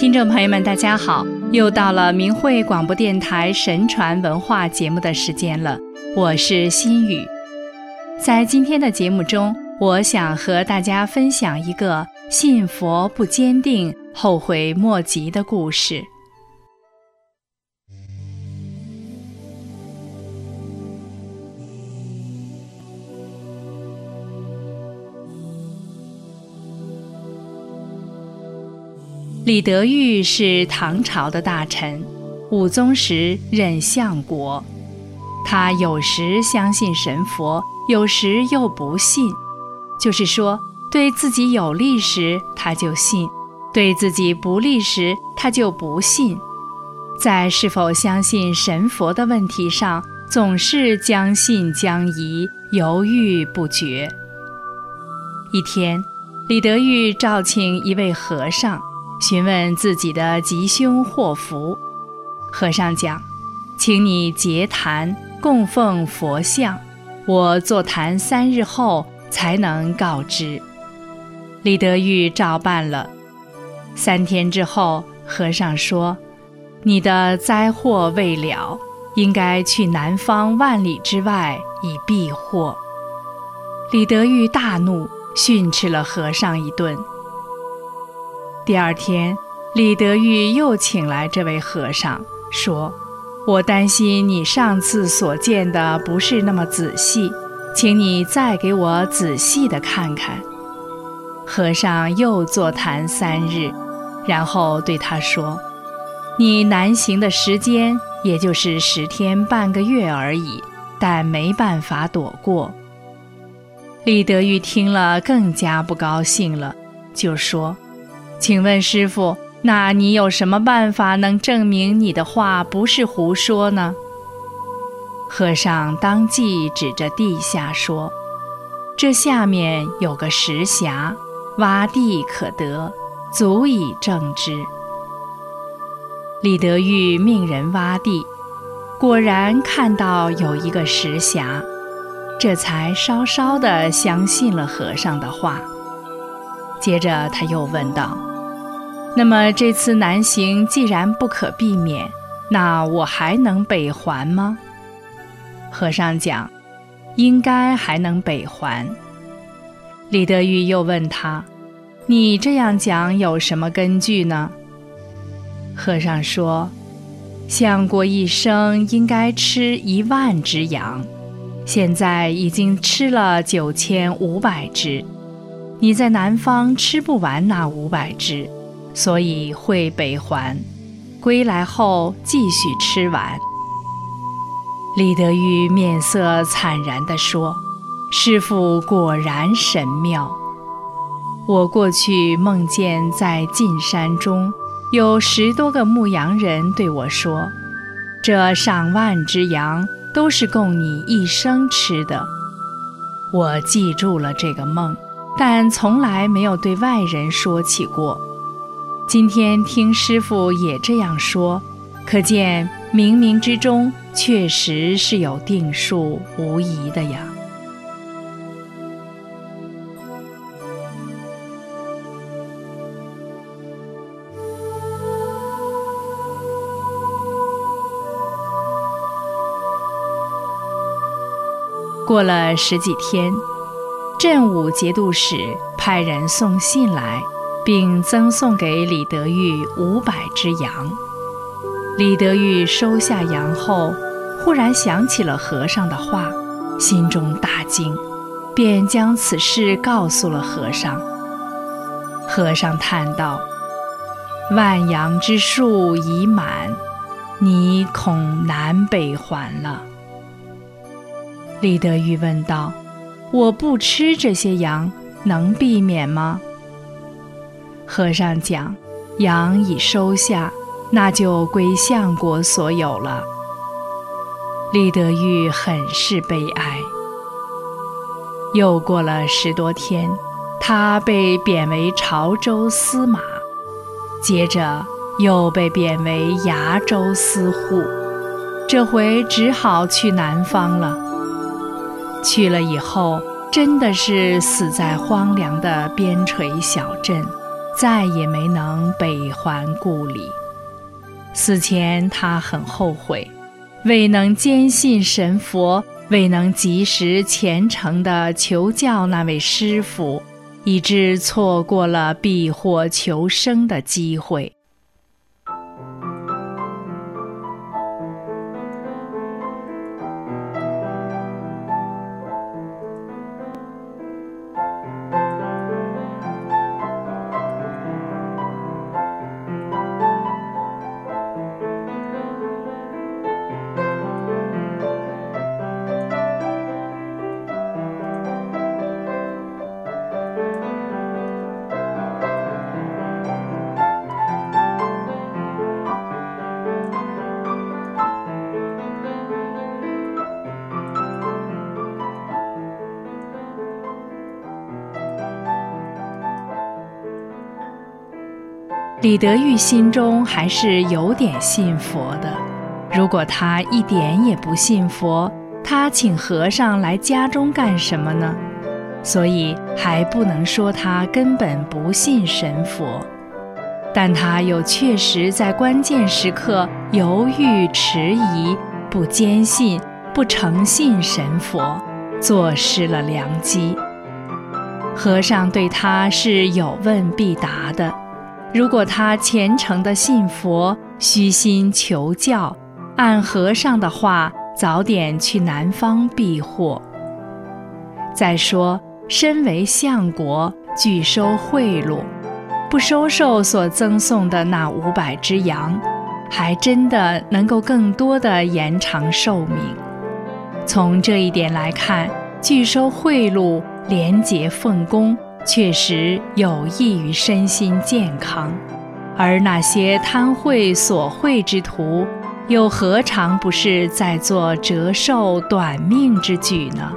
听众朋友们，大家好！又到了明慧广播电台神传文化节目的时间了，我是心雨。在今天的节目中，我想和大家分享一个信佛不坚定、后悔莫及的故事。李德裕是唐朝的大臣，武宗时任相国。他有时相信神佛，有时又不信。就是说，对自己有利时他就信，对自己不利时他就不信。在是否相信神佛的问题上，总是将信将疑，犹豫不决。一天，李德裕召请一位和尚。询问自己的吉凶祸福，和尚讲：“请你结坛供奉佛像，我坐坛三日后才能告知。”李德裕照办了。三天之后，和尚说：“你的灾祸未了，应该去南方万里之外以避祸。”李德裕大怒，训斥了和尚一顿。第二天，李德裕又请来这位和尚，说：“我担心你上次所见的不是那么仔细，请你再给我仔细的看看。”和尚又坐谈三日，然后对他说：“你南行的时间也就是十天半个月而已，但没办法躲过。”李德裕听了更加不高兴了，就说。请问师傅，那你有什么办法能证明你的话不是胡说呢？和尚当即指着地下说：“这下面有个石匣，挖地可得，足以证之。”李德裕命人挖地，果然看到有一个石匣，这才稍稍的相信了和尚的话。接着他又问道。那么这次南行既然不可避免，那我还能北还吗？和尚讲，应该还能北还。李德裕又问他：“你这样讲有什么根据呢？”和尚说：“相国一生应该吃一万只羊，现在已经吃了九千五百只，你在南方吃不完那五百只。”所以会北还，归来后继续吃完。李德裕面色惨然地说：“师傅果然神妙。我过去梦见在进山中，有十多个牧羊人对我说：‘这上万只羊都是供你一生吃的。’我记住了这个梦，但从来没有对外人说起过。”今天听师傅也这样说，可见冥冥之中确实是有定数，无疑的呀。过了十几天，镇武节度使派人送信来。并赠送给李德裕五百只羊。李德裕收下羊后，忽然想起了和尚的话，心中大惊，便将此事告诉了和尚。和尚叹道：“万羊之数已满，你恐南北还了。”李德裕问道：“我不吃这些羊，能避免吗？”和尚讲：“羊已收下，那就归相国所有了。”李德裕很是悲哀。又过了十多天，他被贬为潮州司马，接着又被贬为崖州司户，这回只好去南方了。去了以后，真的是死在荒凉的边陲小镇。再也没能北还故里。死前，他很后悔，未能坚信神佛，未能及时虔诚地求教那位师傅，以致错过了避祸求生的机会。李德裕心中还是有点信佛的。如果他一点也不信佛，他请和尚来家中干什么呢？所以还不能说他根本不信神佛。但他又确实在关键时刻犹豫迟疑，不坚信、不诚信神佛，错失了良机。和尚对他是有问必答的。如果他虔诚的信佛，虚心求教，按和尚的话，早点去南方避祸。再说，身为相国，拒收贿赂，不收受所赠送的那五百只羊，还真的能够更多的延长寿命。从这一点来看，拒收贿赂，廉洁奉公。确实有益于身心健康，而那些贪贿索贿之徒，又何尝不是在做折寿短命之举呢？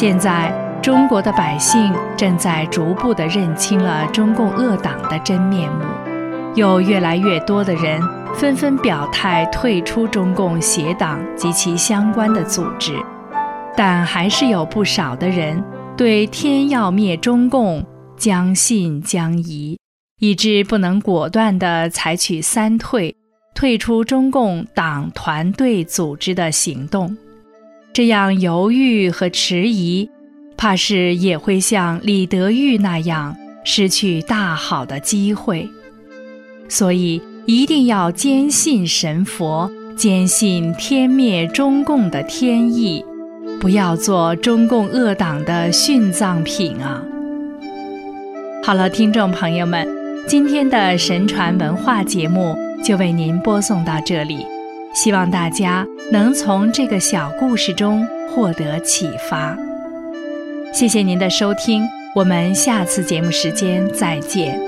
现在，中国的百姓正在逐步地认清了中共恶党的真面目，有越来越多的人纷纷表态退出中共邪党及其相关的组织，但还是有不少的人对天要灭中共将信将疑，以致不能果断地采取三退，退出中共党团队组织的行动。这样犹豫和迟疑，怕是也会像李德裕那样失去大好的机会。所以一定要坚信神佛，坚信天灭中共的天意，不要做中共恶党的殉葬品啊！好了，听众朋友们，今天的神传文化节目就为您播送到这里。希望大家能从这个小故事中获得启发。谢谢您的收听，我们下次节目时间再见。